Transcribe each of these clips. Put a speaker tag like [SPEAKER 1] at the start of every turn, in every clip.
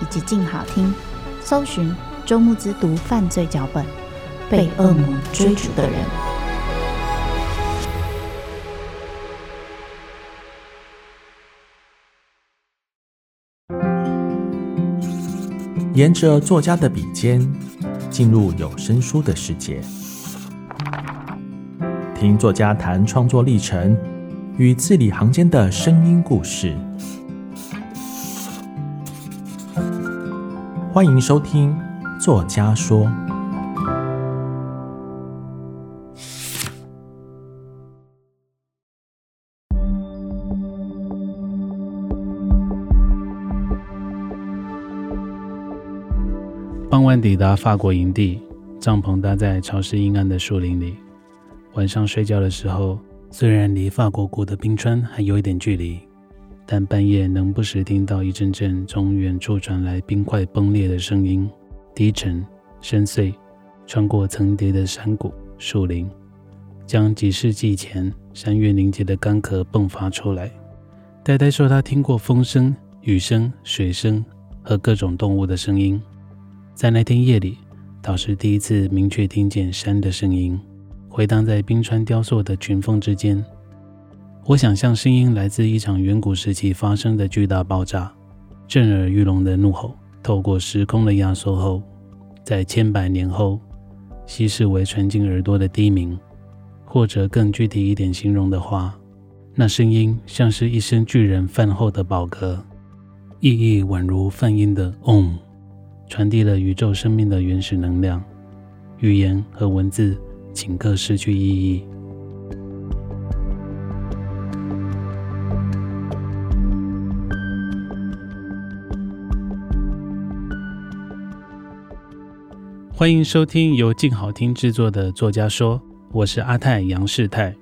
[SPEAKER 1] 以及静好听，搜寻周慕之读犯罪脚本，被恶魔追逐的人。
[SPEAKER 2] 沿着作家的笔尖，进入有声书的世界。听作家谈创作历程与字里行间的声音故事，欢迎收听《作家说》。
[SPEAKER 3] 傍晚抵达法国营地，帐篷搭在潮湿阴暗的树林里。晚上睡觉的时候，虽然离法国谷的冰川还有一点距离，但半夜能不时听到一阵阵从远处传来冰块崩裂的声音，低沉、深邃，穿过层叠的山谷、树林，将几世纪前山岳凝结的干壳迸发出来。呆呆说他听过风声、雨声、水声和各种动物的声音，在那天夜里，倒是第一次明确听见山的声音。回荡在冰川雕塑的群峰之间，我想象声音来自一场远古时期发生的巨大爆炸，震耳欲聋的怒吼，透过时空的压缩后，在千百年后，稀释为传进耳朵的低鸣，或者更具体一点形容的话，那声音像是一声巨人饭后的饱嗝，意义宛如梵音的“嗡”，传递了宇宙生命的原始能量，语言和文字。顷刻失去意义。欢迎收听由静好听制作的《作家说》，我是阿泰杨世泰，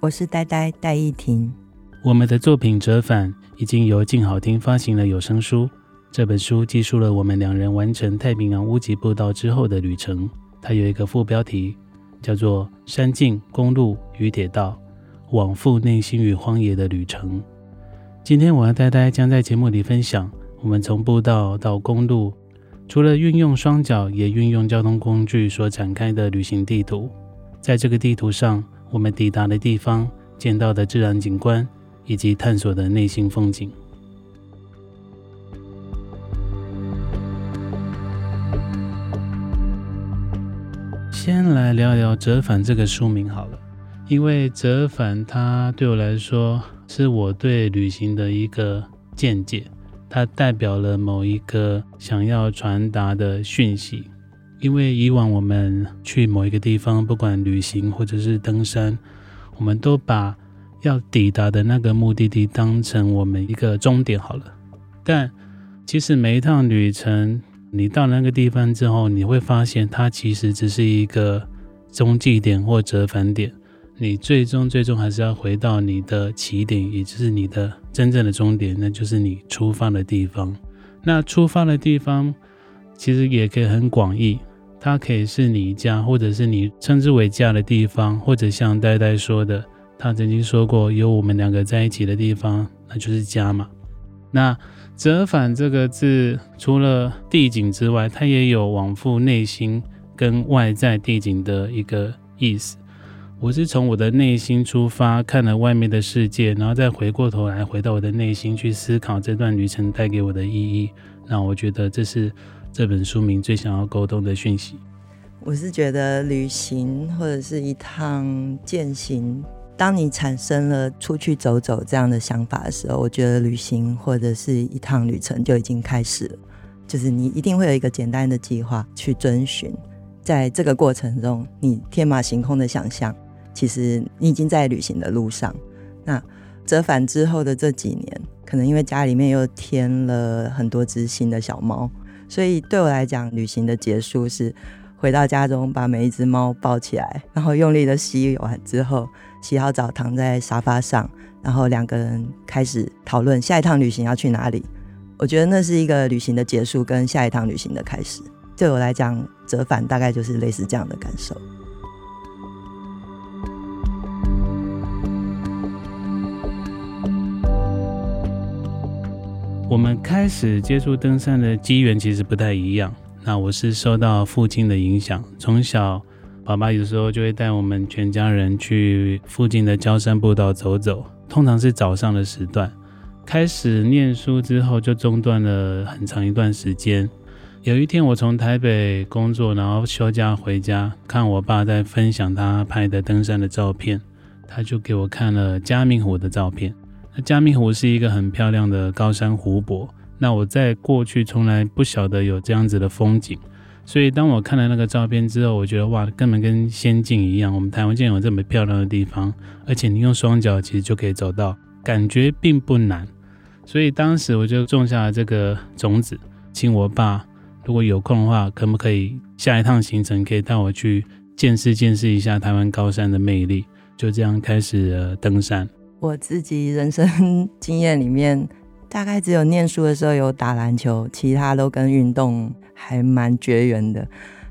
[SPEAKER 4] 我是呆呆戴义婷。
[SPEAKER 3] 我们的作品《折返》已经由静好听发行了有声书。这本书记述了我们两人完成太平洋屋脊步道之后的旅程。它有一个副标题。叫做山径、公路与铁道，往复内心与荒野的旅程。今天我和呆呆将在节目里分享我们从步道到公路，除了运用双脚，也运用交通工具所展开的旅行地图。在这个地图上，我们抵达的地方、见到的自然景观，以及探索的内心风景。先来聊聊《折返》这个书名好了，因为《折返》它对我来说是我对旅行的一个见解，它代表了某一个想要传达的讯息。因为以往我们去某一个地方，不管旅行或者是登山，我们都把要抵达的那个目的地当成我们一个终点好了。但其实每一趟旅程，你到那个地方之后，你会发现它其实只是一个中继点或折返点。你最终最终还是要回到你的起点，也就是你的真正的终点，那就是你出发的地方。那出发的地方其实也可以很广义，它可以是你家，或者是你称之为家的地方，或者像呆呆说的，他曾经说过有我们两个在一起的地方，那就是家嘛。那折返这个字，除了地景之外，它也有往复内心跟外在地景的一个意思。我是从我的内心出发，看了外面的世界，然后再回过头来回到我的内心去思考这段旅程带给我的意义。那我觉得这是这本书名最想要沟通的讯息？
[SPEAKER 4] 我是觉得旅行或者是一趟践行，当你产生了出去走走这样的想法的时候，我觉得旅行或者是一趟旅程就已经开始了。就是你一定会有一个简单的计划去遵循，在这个过程中，你天马行空的想象，其实你已经在旅行的路上。那折返之后的这几年，可能因为家里面又添了很多只新的小猫，所以对我来讲，旅行的结束是。回到家中，把每一只猫抱起来，然后用力的吸完之后，洗好澡躺在沙发上，然后两个人开始讨论下一趟旅行要去哪里。我觉得那是一个旅行的结束，跟下一趟旅行的开始。对我来讲，折返大概就是类似这样的感受。
[SPEAKER 3] 我们开始接触登山的机缘其实不太一样。那我是受到父亲的影响，从小爸爸有时候就会带我们全家人去附近的郊山步道走走，通常是早上的时段。开始念书之后就中断了很长一段时间。有一天我从台北工作，然后休假回家，看我爸在分享他拍的登山的照片，他就给我看了嘉明湖的照片。那嘉明湖是一个很漂亮的高山湖泊。那我在过去从来不晓得有这样子的风景，所以当我看了那个照片之后，我觉得哇，根本跟仙境一样。我们台湾竟然有这么漂亮的地方，而且你用双脚其实就可以走到，感觉并不难。所以当时我就种下了这个种子，请我爸如果有空的话，可不可以下一趟行程可以带我去见识见识一下台湾高山的魅力？就这样开始了登山。
[SPEAKER 4] 我自己人生 经验里面。大概只有念书的时候有打篮球，其他都跟运动还蛮绝缘的。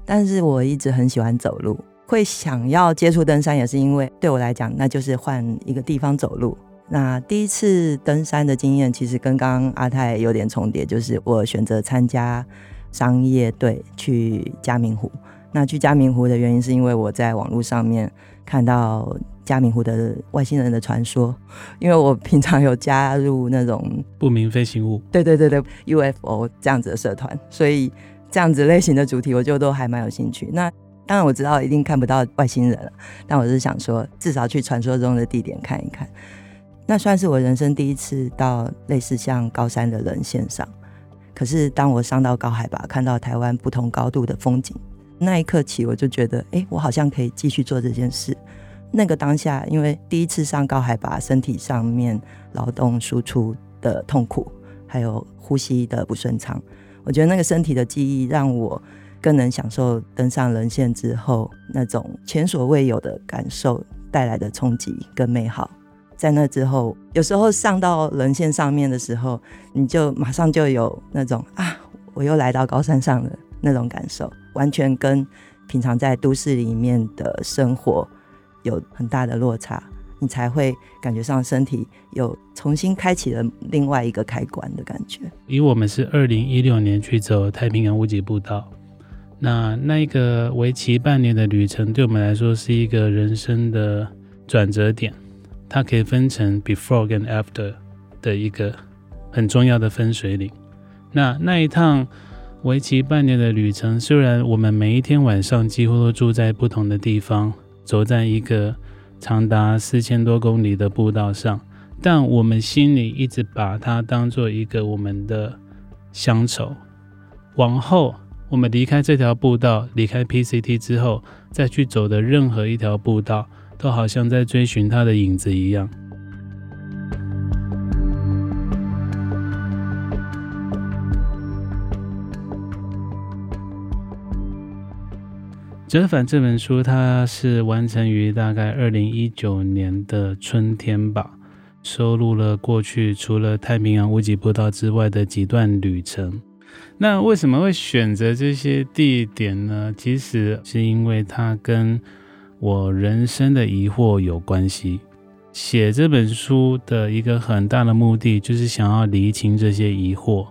[SPEAKER 4] 但是我一直很喜欢走路，会想要接触登山，也是因为对我来讲，那就是换一个地方走路。那第一次登山的经验，其实跟刚刚阿泰有点重叠，就是我选择参加商业队去嘉明湖。那去嘉明湖的原因，是因为我在网络上面看到。嘉明湖的外星人的传说，因为我平常有加入那种
[SPEAKER 3] 不明飞行物，
[SPEAKER 4] 对对对对，UFO 这样子的社团，所以这样子类型的主题，我就都还蛮有兴趣。那当然我知道一定看不到外星人了，但我是想说，至少去传说中的地点看一看。那算是我人生第一次到类似像高山的人线上。可是当我上到高海拔，看到台湾不同高度的风景，那一刻起，我就觉得，哎，我好像可以继续做这件事。那个当下，因为第一次上高海拔，身体上面劳动输出的痛苦，还有呼吸的不顺畅，我觉得那个身体的记忆让我更能享受登上人线之后那种前所未有的感受带来的冲击跟美好。在那之后，有时候上到人线上面的时候，你就马上就有那种啊，我又来到高山上了那种感受，完全跟平常在都市里面的生活。有很大的落差，你才会感觉上身体有重新开启了另外一个开关的感觉。
[SPEAKER 3] 以我们是二零一六年去走太平洋屋脊步道，那那一个为期半年的旅程，对我们来说是一个人生的转折点。它可以分成 before 跟 after 的一个很重要的分水岭。那那一趟为期半年的旅程，虽然我们每一天晚上几乎都住在不同的地方。走在一个长达四千多公里的步道上，但我们心里一直把它当做一个我们的乡愁。往后，我们离开这条步道，离开 PCT 之后，再去走的任何一条步道，都好像在追寻它的影子一样。折返这本书，它是完成于大概二零一九年的春天吧，收录了过去除了太平洋屋脊步道之外的几段旅程。那为什么会选择这些地点呢？其实是因为它跟我人生的疑惑有关系。写这本书的一个很大的目的，就是想要厘清这些疑惑，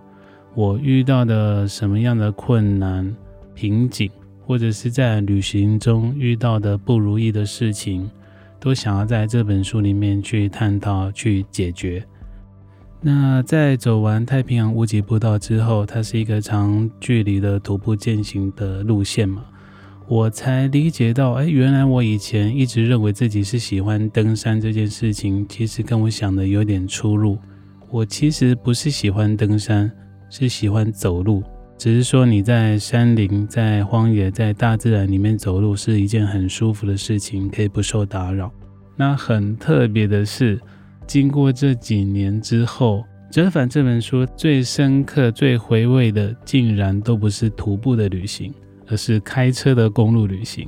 [SPEAKER 3] 我遇到的什么样的困难、瓶颈。或者是在旅行中遇到的不如意的事情，都想要在这本书里面去探讨、去解决。那在走完太平洋屋脊步道之后，它是一个长距离的徒步健行的路线嘛，我才理解到，哎，原来我以前一直认为自己是喜欢登山这件事情，其实跟我想的有点出入。我其实不是喜欢登山，是喜欢走路。只是说你在山林、在荒野、在大自然里面走路是一件很舒服的事情，可以不受打扰。那很特别的是。经过这几年之后，折返这本书最深刻、最回味的，竟然都不是徒步的旅行，而是开车的公路旅行。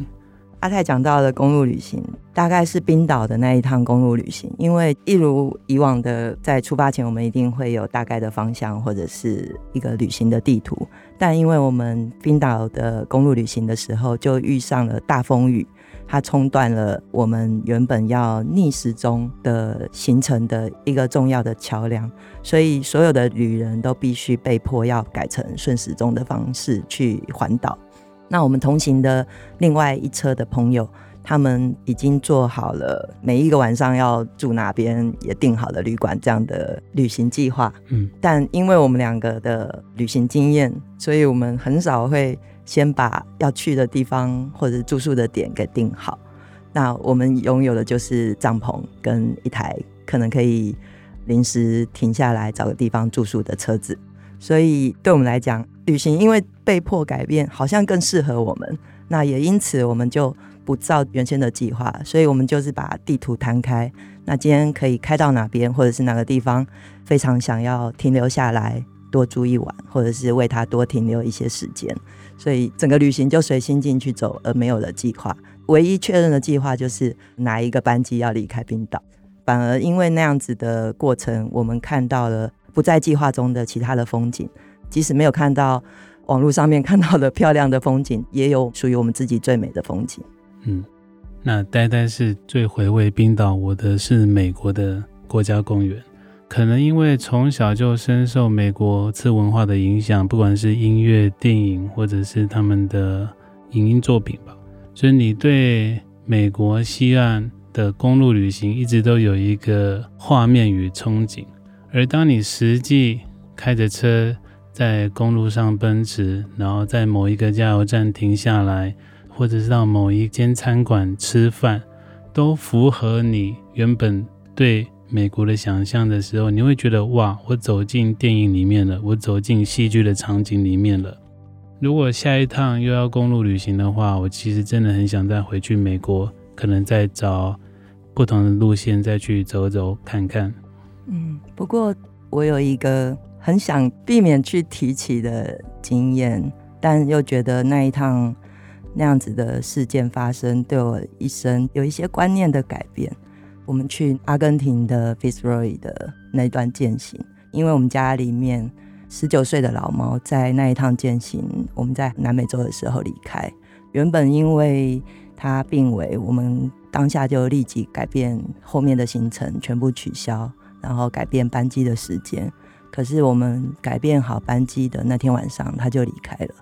[SPEAKER 4] 阿泰讲到的公路旅行，大概是冰岛的那一趟公路旅行。因为一如以往的，在出发前我们一定会有大概的方向或者是一个旅行的地图，但因为我们冰岛的公路旅行的时候，就遇上了大风雨。它冲断了我们原本要逆时钟的行程的一个重要的桥梁，所以所有的旅人都必须被迫要改成顺时钟的方式去环岛。那我们同行的另外一车的朋友，他们已经做好了每一个晚上要住哪边，也订好了旅馆这样的旅行计划。嗯，但因为我们两个的旅行经验，所以我们很少会。先把要去的地方或者住宿的点给定好，那我们拥有的就是帐篷跟一台可能可以临时停下来找个地方住宿的车子。所以对我们来讲，旅行因为被迫改变，好像更适合我们。那也因此，我们就不照原先的计划，所以我们就是把地图摊开。那今天可以开到哪边，或者是哪个地方，非常想要停留下来多住一晚，或者是为他多停留一些时间。所以整个旅行就随心境去走，而没有了计划。唯一确认的计划就是哪一个班机要离开冰岛。反而因为那样子的过程，我们看到了不在计划中的其他的风景。即使没有看到网络上面看到的漂亮的风景，也有属于我们自己最美的风景。
[SPEAKER 3] 嗯，那呆呆是最回味冰岛，我的是美国的国家公园。可能因为从小就深受美国次文化的影响，不管是音乐、电影，或者是他们的影音作品吧，所以你对美国西岸的公路旅行一直都有一个画面与憧憬。而当你实际开着车在公路上奔驰，然后在某一个加油站停下来，或者是到某一间餐馆吃饭，都符合你原本对。美国的想象的时候，你会觉得哇，我走进电影里面了，我走进戏剧的场景里面了。如果下一趟又要公路旅行的话，我其实真的很想再回去美国，可能再找不同的路线再去走走看看。
[SPEAKER 4] 嗯，不过我有一个很想避免去提起的经验，但又觉得那一趟那样子的事件发生，对我一生有一些观念的改变。我们去阿根廷的 Fitzroy 的那一段践行，因为我们家里面十九岁的老猫在那一趟践行，我们在南美洲的时候离开。原本因为它病危，我们当下就立即改变后面的行程，全部取消，然后改变班机的时间。可是我们改变好班机的那天晚上，他就离开了。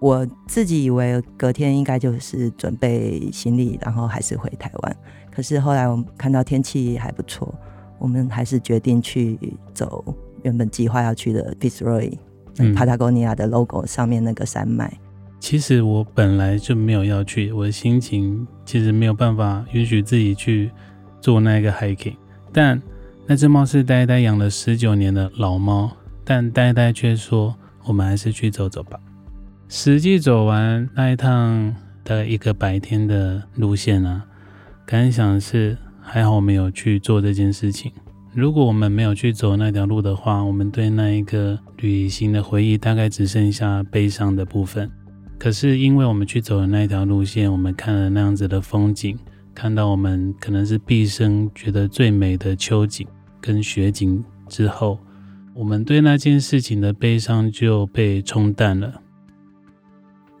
[SPEAKER 4] 我自己以为隔天应该就是准备行李，然后还是回台湾。可是后来我们看到天气还不错，我们还是决定去走原本计划要去的 Fitzroy，嗯，Patagonia 的 logo 上面那个山脉。
[SPEAKER 3] 其实我本来就没有要去，我的心情其实没有办法允许自己去做那个 hiking。但那只猫是呆呆养了十九年的老猫，但呆呆却说我们还是去走走吧。实际走完那一趟的一个白天的路线啊，感想是还好没有去做这件事情。如果我们没有去走那条路的话，我们对那一个旅行的回忆大概只剩下悲伤的部分。可是因为我们去走的那条路线，我们看了那样子的风景，看到我们可能是毕生觉得最美的秋景跟雪景之后，我们对那件事情的悲伤就被冲淡了。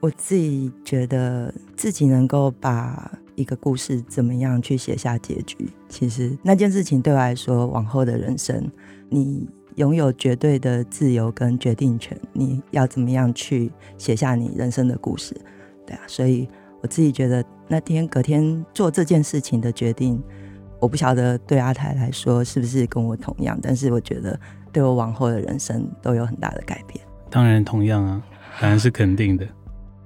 [SPEAKER 4] 我自己觉得自己能够把一个故事怎么样去写下结局，其实那件事情对我来说，往后的人生，你拥有绝对的自由跟决定权，你要怎么样去写下你人生的故事，对啊，所以我自己觉得那天隔天做这件事情的决定，我不晓得对阿泰来说是不是跟我同样，但是我觉得对我往后的人生都有很大的改变。
[SPEAKER 3] 当然，同样啊，当然是肯定的。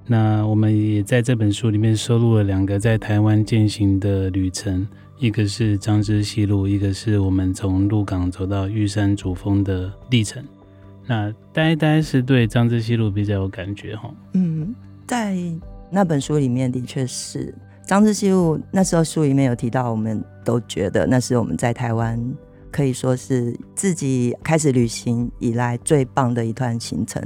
[SPEAKER 3] 那我们也在这本书里面收录了两个在台湾践行的旅程，一个是张之西路，一个是我们从鹿港走到玉山主峰的历程。那呆呆是对张之西路比较有感觉哈。
[SPEAKER 4] 嗯，在那本书里面的确是张之西路，那时候书里面有提到，我们都觉得那是我们在台湾可以说是自己开始旅行以来最棒的一段行程。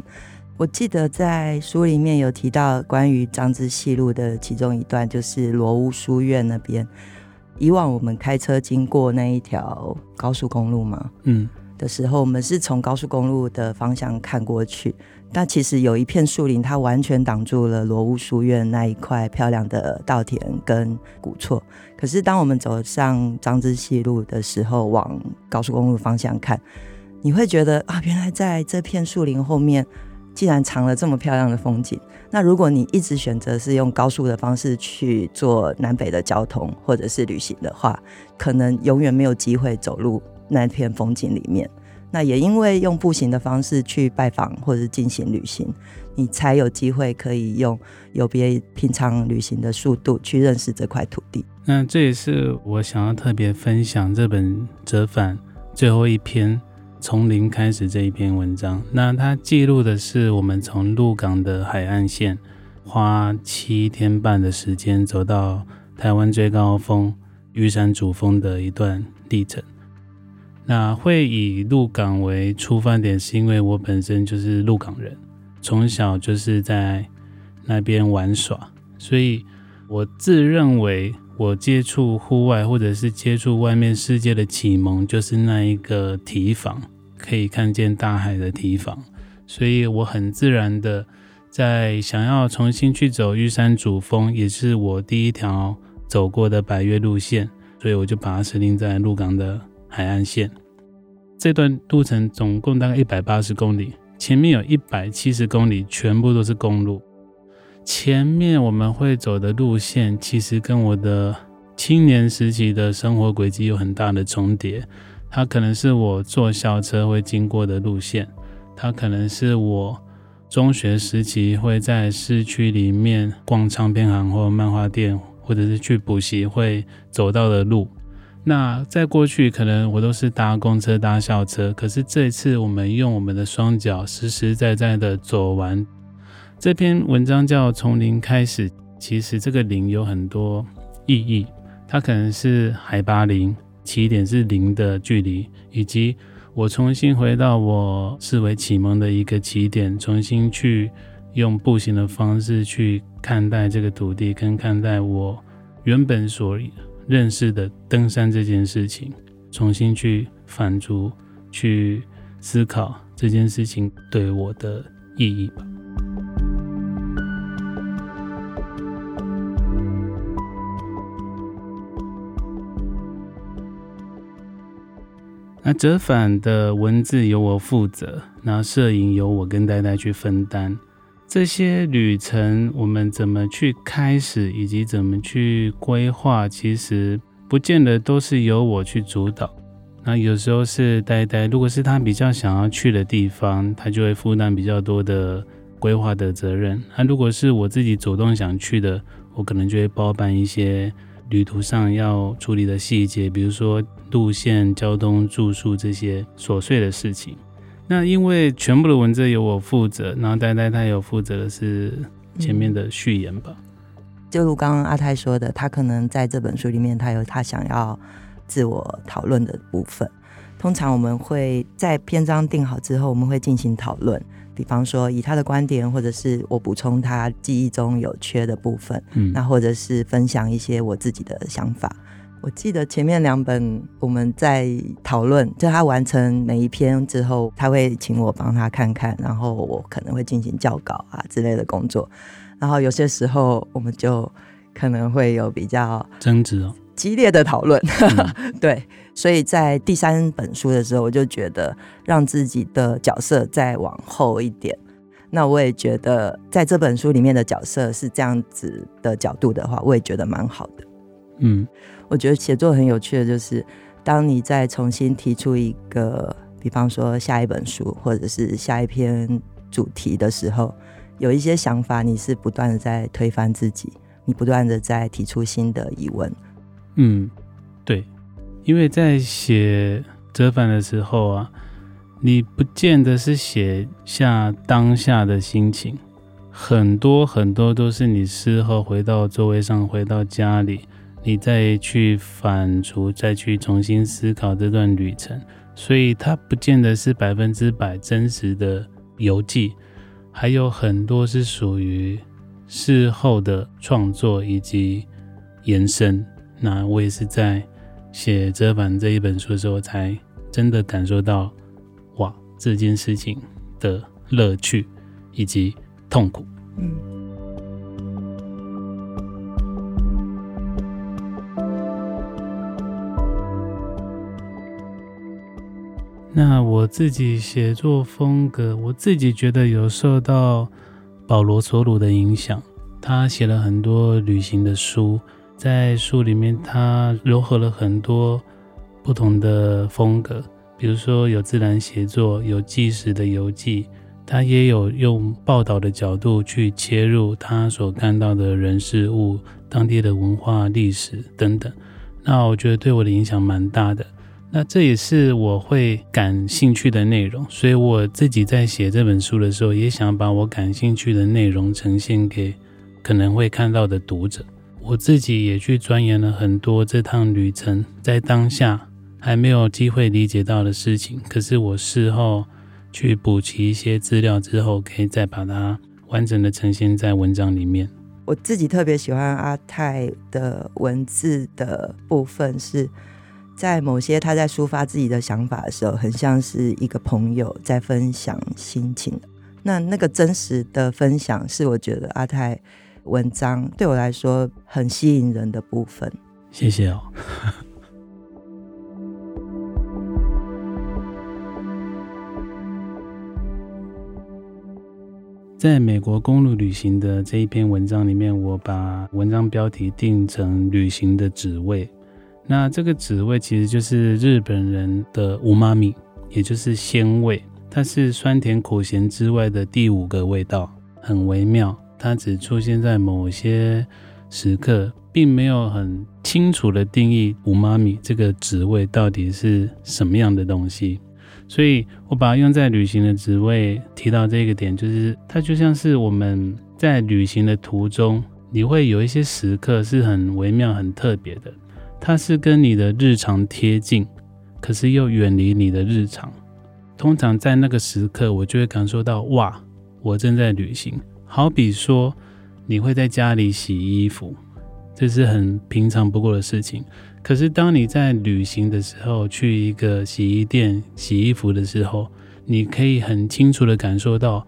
[SPEAKER 4] 我记得在书里面有提到关于张之西路的其中一段，就是罗屋书院那边。以往我们开车经过那一条高速公路嘛，嗯，的时候，我们是从高速公路的方向看过去，但其实有一片树林，它完全挡住了罗屋书院那一块漂亮的稻田跟古厝。可是当我们走上彰之西路的时候，往高速公路方向看，你会觉得啊，原来在这片树林后面。既然藏了这么漂亮的风景，那如果你一直选择是用高速的方式去做南北的交通或者是旅行的话，可能永远没有机会走入那片风景里面。那也因为用步行的方式去拜访或者进行旅行，你才有机会可以用有别平常旅行的速度去认识这块土地。
[SPEAKER 3] 那这也是我想要特别分享这本折返最后一篇。从零开始这一篇文章，那它记录的是我们从鹿港的海岸线，花七天半的时间走到台湾最高峰玉山主峰的一段历程。那会以鹿港为出发点，是因为我本身就是鹿港人，从小就是在那边玩耍，所以我自认为我接触户外或者是接触外面世界的启蒙，就是那一个提防。可以看见大海的提防，所以我很自然的在想要重新去走玉山主峰，也是我第一条走过的百岳路线，所以我就把它设定在鹿港的海岸线。这段路程总共大概一百八十公里，前面有一百七十公里全部都是公路。前面我们会走的路线，其实跟我的青年时期的生活轨迹有很大的重叠。它可能是我坐校车会经过的路线，它可能是我中学时期会在市区里面逛唱片行或漫画店，或者是去补习会走到的路。那在过去，可能我都是搭公车、搭校车，可是这一次我们用我们的双脚实实在在的走完。这篇文章叫《从零开始》，其实这个零有很多意义，它可能是海拔零。起点是零的距离，以及我重新回到我视为启蒙的一个起点，重新去用步行的方式去看待这个土地，跟看待我原本所认识的登山这件事情，重新去反刍、去思考这件事情对我的意义吧。那折返的文字由我负责，那摄影由我跟呆呆去分担。这些旅程我们怎么去开始，以及怎么去规划，其实不见得都是由我去主导。那有时候是呆呆，如果是他比较想要去的地方，他就会负担比较多的规划的责任。那如果是我自己主动想去的，我可能就会包办一些。旅途上要处理的细节，比如说路线、交通、住宿这些琐碎的事情。那因为全部的文字由我负责，然后呆呆他有负责的是前面的序言吧。
[SPEAKER 4] 就如刚刚阿泰说的，他可能在这本书里面，他有他想要自我讨论的部分。通常我们会在篇章定好之后，我们会进行讨论。比方说，以他的观点，或者是我补充他记忆中有缺的部分，嗯，那或者是分享一些我自己的想法。我记得前面两本我们在讨论，就他完成每一篇之后，他会请我帮他看看，然后我可能会进行校稿啊之类的工作。然后有些时候我们就可能会有比较
[SPEAKER 3] 争执哦。
[SPEAKER 4] 激烈的讨论，嗯、对，所以在第三本书的时候，我就觉得让自己的角色再往后一点。那我也觉得在这本书里面的角色是这样子的角度的话，我也觉得蛮好的。嗯，我觉得写作很有趣的就是，当你再重新提出一个比方说下一本书或者是下一篇主题的时候，有一些想法，你是不断的在推翻自己，你不断的在提出新的疑问。
[SPEAKER 3] 嗯，对，因为在写折返的时候啊，你不见得是写下当下的心情，很多很多都是你事后回到座位上，回到家里。你再去反刍，再去重新思考这段旅程，所以它不见得是百分之百真实的游记，还有很多是属于事后的创作以及延伸。那我也是在写《折返》这一本书的时候，才真的感受到哇，这件事情的乐趣以及痛苦。嗯。那我自己写作风格，我自己觉得有受到保罗·索鲁的影响。他写了很多旅行的书，在书里面他糅合了很多不同的风格，比如说有自然写作，有纪实的游记，他也有用报道的角度去切入他所看到的人事物、当地的文化、历史等等。那我觉得对我的影响蛮大的。那这也是我会感兴趣的内容，所以我自己在写这本书的时候，也想把我感兴趣的内容呈现给可能会看到的读者。我自己也去钻研了很多这趟旅程在当下还没有机会理解到的事情，可是我事后去补齐一些资料之后，可以再把它完整的呈现在文章里面。
[SPEAKER 4] 我自己特别喜欢阿泰的文字的部分是。在某些他在抒发自己的想法的时候，很像是一个朋友在分享心情。那那个真实的分享，是我觉得阿泰文章对我来说很吸引人的部分。
[SPEAKER 3] 谢谢哦。在美国公路旅行的这一篇文章里面，我把文章标题定成“旅行的旨味”。那这个旨味其实就是日本人的うまみ，也就是鲜味。它是酸甜苦咸之外的第五个味道，很微妙。它只出现在某些时刻，并没有很清楚的定义うまみ这个旨味到底是什么样的东西。所以我把它用在旅行的旨味提到这个点，就是它就像是我们在旅行的途中，你会有一些时刻是很微妙、很特别的。 它是跟你的日常贴近，可是又远离你的日常。通常在那个时刻，我就会感受到哇，我正在旅行。好比说，你会在家里洗衣服，这是很平常不过的事情。可是当你在旅行的时候，去一个洗衣店洗衣服的时候，你可以很清楚地感受到，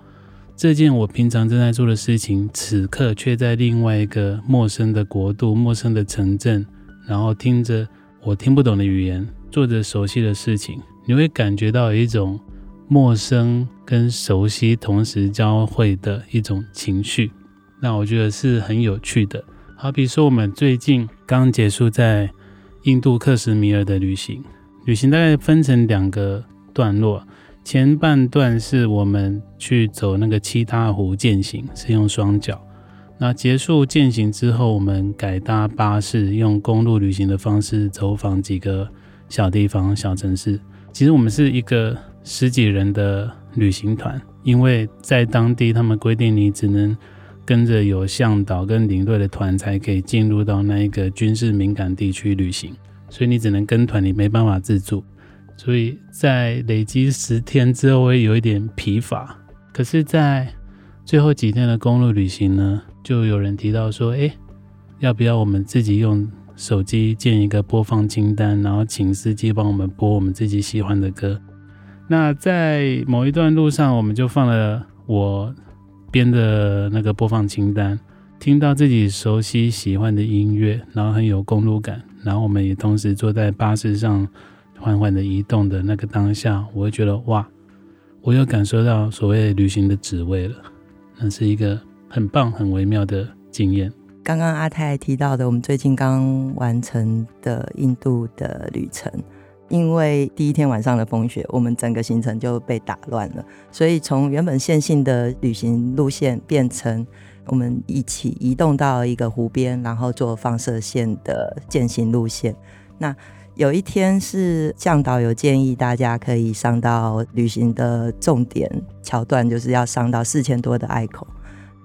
[SPEAKER 3] 这件我平常正在做的事情，此刻却在另外一个陌生的国度、陌生的城镇。然后听着我听不懂的语言，做着熟悉的事情，你会感觉到一种陌生跟熟悉同时交汇的一种情绪。那我觉得是很有趣的。好比说，我们最近刚结束在印度克什米尔的旅行，旅行大概分成两个段落，前半段是我们去走那个七他湖践行，是用双脚。那结束健行之后，我们改搭巴士，用公路旅行的方式走访几个小地方、小城市。其实我们是一个十几人的旅行团，因为在当地他们规定你只能跟着有向导跟领队的团才可以进入到那一个军事敏感地区旅行，所以你只能跟团，你没办法自助。所以在累积十天之后会有一点疲乏，可是，在最后几天的公路旅行呢，就有人提到说，哎，要不要我们自己用手机建一个播放清单，然后请司机帮我们播我们自己喜欢的歌？那在某一段路上，我们就放了我编的那个播放清单，听到自己熟悉喜欢的音乐，然后很有公路感，然后我们也同时坐在巴士上缓缓的移动的那个当下，我会觉得哇，我又感受到所谓旅行的滋味了，那是一个。很棒，很微妙的经验。
[SPEAKER 4] 刚刚阿泰提到的，我们最近刚完成的印度的旅程，因为第一天晚上的风雪，我们整个行程就被打乱了，所以从原本线性的旅行路线变成我们一起移动到一个湖边，然后做放射线的健行路线。那有一天是向导有建议大家可以上到旅行的重点桥段，就是要上到四千多的隘口。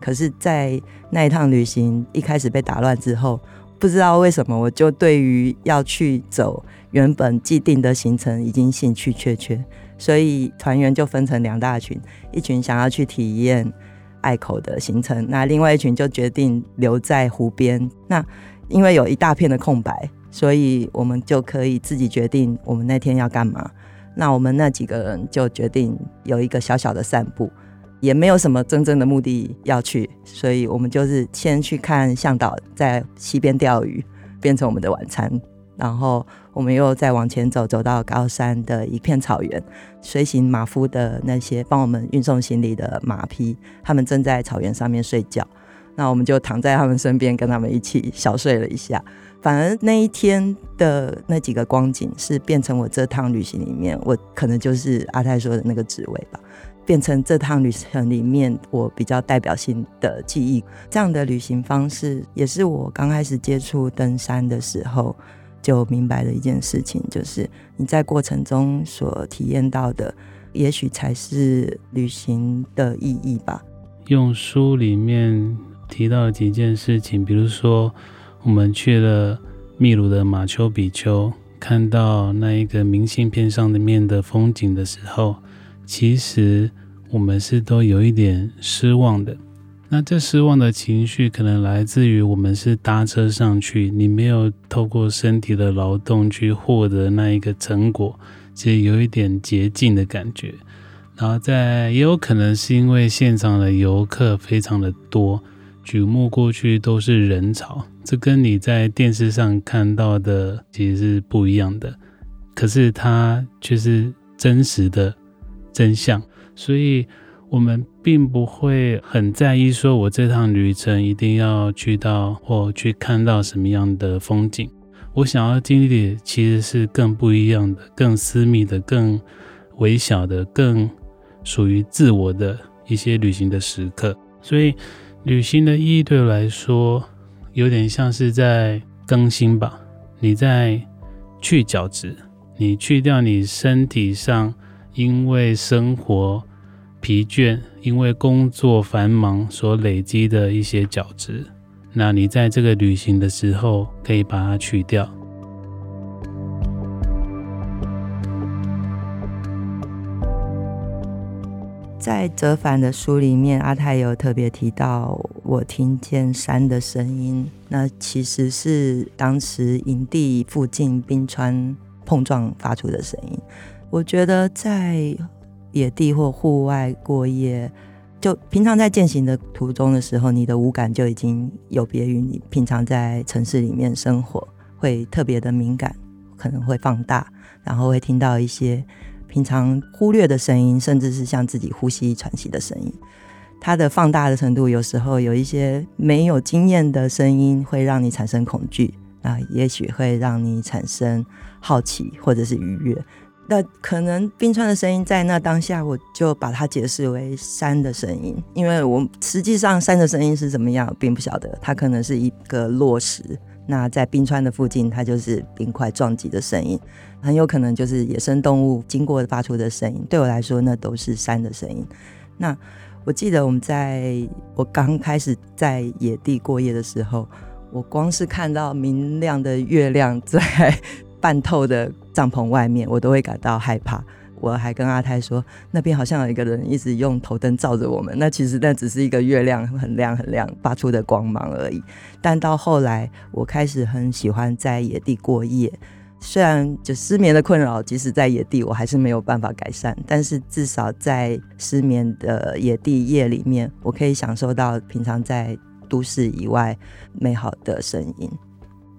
[SPEAKER 4] 可是，在那一趟旅行一开始被打乱之后，不知道为什么，我就对于要去走原本既定的行程已经兴趣缺缺，所以团员就分成两大群，一群想要去体验隘口的行程，那另外一群就决定留在湖边。那因为有一大片的空白，所以我们就可以自己决定我们那天要干嘛。那我们那几个人就决定有一个小小的散步。也没有什么真正的目的要去，所以我们就是先去看向导在溪边钓鱼，变成我们的晚餐。然后我们又再往前走，走到高山的一片草原，随行马夫的那些帮我们运送行李的马匹，他们正在草原上面睡觉。那我们就躺在他们身边，跟他们一起小睡了一下。反而那一天的那几个光景，是变成我这趟旅行里面，我可能就是阿泰说的那个职位吧。变成这趟旅程里面我比较代表性的记忆，这样的旅行方式也是我刚开始接触登山的时候就明白的一件事情，就是你在过程中所体验到的，也许才是旅行的意义吧。
[SPEAKER 3] 用书里面提到几件事情，比如说我们去了秘鲁的马丘比丘，看到那一个明信片上的面的风景的时候。其实我们是都有一点失望的，那这失望的情绪可能来自于我们是搭车上去，你没有透过身体的劳动去获得那一个成果，其实有一点捷径的感觉。然后在也有可能是因为现场的游客非常的多，举目过去都是人潮，这跟你在电视上看到的其实是不一样的，可是它却是真实的。真相，所以我们并不会很在意，说我这趟旅程一定要去到或去看到什么样的风景。我想要经历的其实是更不一样的、更私密的、更微小的、更属于自我的一些旅行的时刻。所以，旅行的意义对我来说，有点像是在更新吧。你在去角质，你去掉你身体上。因为生活疲倦，因为工作繁忙所累积的一些角质，那你在这个旅行的时候可以把它去掉。
[SPEAKER 4] 在折返的书里面，阿泰有特别提到，我听见山的声音，那其实是当时营地附近冰川碰撞发出的声音。我觉得在野地或户外过夜，就平常在践行的途中的时候，你的五感就已经有别于你平常在城市里面生活，会特别的敏感，可能会放大，然后会听到一些平常忽略的声音，甚至是像自己呼吸喘息的声音。它的放大的程度，有时候有一些没有经验的声音会让你产生恐惧，啊也许会让你产生好奇或者是愉悦。那可能冰川的声音在那当下，我就把它解释为山的声音，因为我实际上山的声音是怎么样，并不晓得。它可能是一个落石，那在冰川的附近，它就是冰块撞击的声音，很有可能就是野生动物经过发出的声音。对我来说，那都是山的声音。那我记得我们在我刚开始在野地过夜的时候，我光是看到明亮的月亮在。半透的帐篷外面，我都会感到害怕。我还跟阿泰说，那边好像有一个人一直用头灯照着我们。那其实那只是一个月亮，很亮很亮发出的光芒而已。但到后来，我开始很喜欢在野地过夜。虽然就失眠的困扰，即使在野地，我还是没有办法改善。但是至少在失眠的野地夜里面，我可以享受到平常在都市以外美好的声音。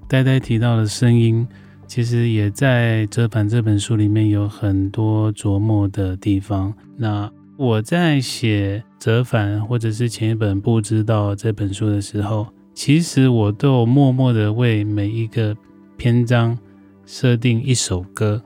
[SPEAKER 3] 呆呆提到的声音。其实也在《折返》这本书里面有很多琢磨的地方。那我在写《折返》或者是前一本《不知道》这本书的时候，其实我都默默的为每一个篇章设定一首歌。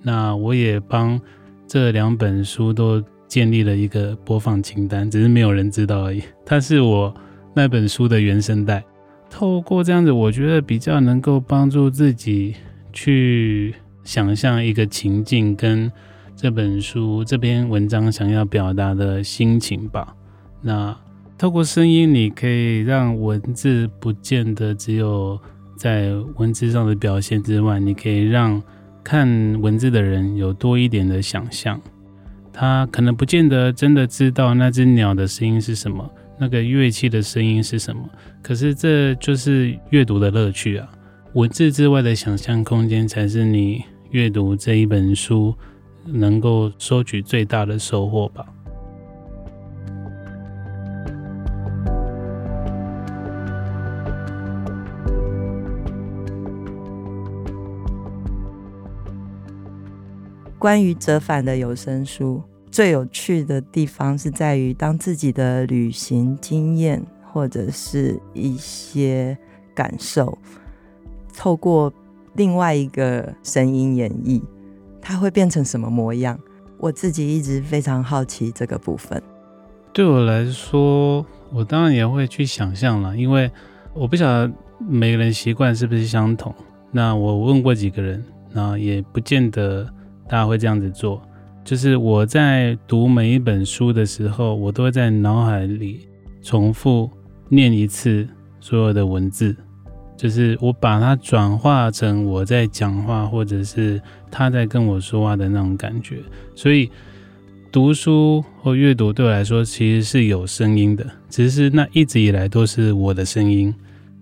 [SPEAKER 3] 那我也帮这两本书都建立了一个播放清单，只是没有人知道而已。它是我那本书的原声带。透过这样子，我觉得比较能够帮助自己去想象一个情境，跟这本书这篇文章想要表达的心情吧。那透过声音，你可以让文字不见得只有在文字上的表现之外，你可以让看文字的人有多一点的想象。他可能不见得真的知道那只鸟的声音是什么。那个乐器的声音是什么？可是这就是阅读的乐趣啊！文字之外的想象空间，才是你阅读这一本书能够收取最大的收获吧。
[SPEAKER 4] 关于折返的有声书。最有趣的地方是在于，当自己的旅行经验或者是一些感受，透过另外一个声音演绎，它会变成什么模样？我自己一直非常好奇这个部分。
[SPEAKER 3] 对我来说，我当然也会去想象了，因为我不晓得每个人习惯是不是相同。那我问过几个人，那也不见得大家会这样子做。就是我在读每一本书的时候，我都会在脑海里重复念一次所有的文字，就是我把它转化成我在讲话，或者是他在跟我说话的那种感觉。所以读书或阅读对我来说其实是有声音的，只是那一直以来都是我的声音。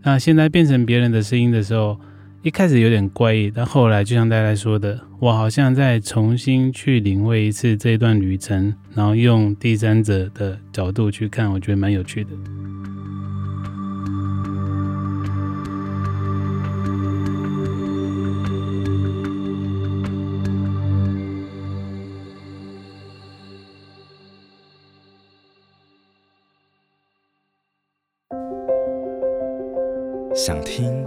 [SPEAKER 3] 那现在变成别人的声音的时候，一开始有点怪异，但后来就像大家说的，我好像再重新去领会一次这段旅程，然后用第三者的角度去看，我觉得蛮有趣的。
[SPEAKER 5] 想听，